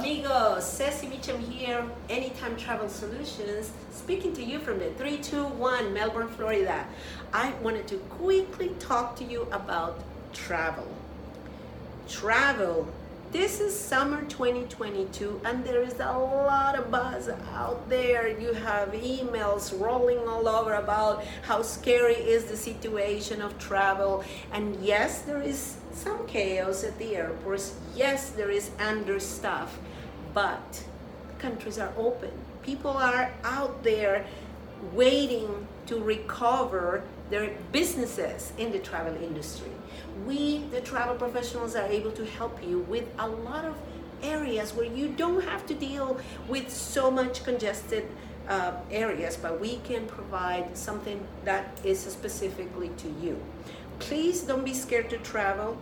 amigos, Ceci Mitchum here, Anytime Travel Solutions, speaking to you from the 321 Melbourne, Florida. I wanted to quickly talk to you about travel. Travel. This is summer 2022, and there is a lot of buzz out there. You have emails rolling all over about how scary is the situation of travel. And yes, there is some chaos at the airports. Yes, there is understuff, but countries are open. People are out there waiting to recover their businesses in the travel industry. We, the travel professionals, are able to help you with a lot of areas where you don't have to deal with so much congested uh, areas, but we can provide something that is specifically to you. Please don't be scared to travel.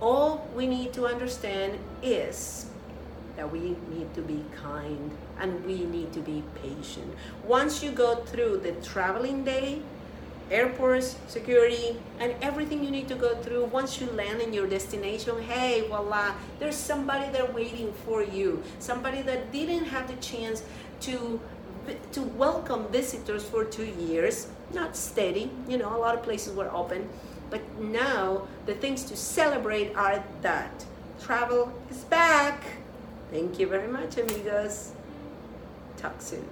All we need to understand is that we need to be kind and we need to be patient. Once you go through the traveling day, airports, security, and everything you need to go through, once you land in your destination, hey, voila, there's somebody there waiting for you. Somebody that didn't have the chance to to welcome visitors for two years, not steady, you know, a lot of places were open. But now the things to celebrate are that travel is back. Thank you very much, amigos. Talk soon.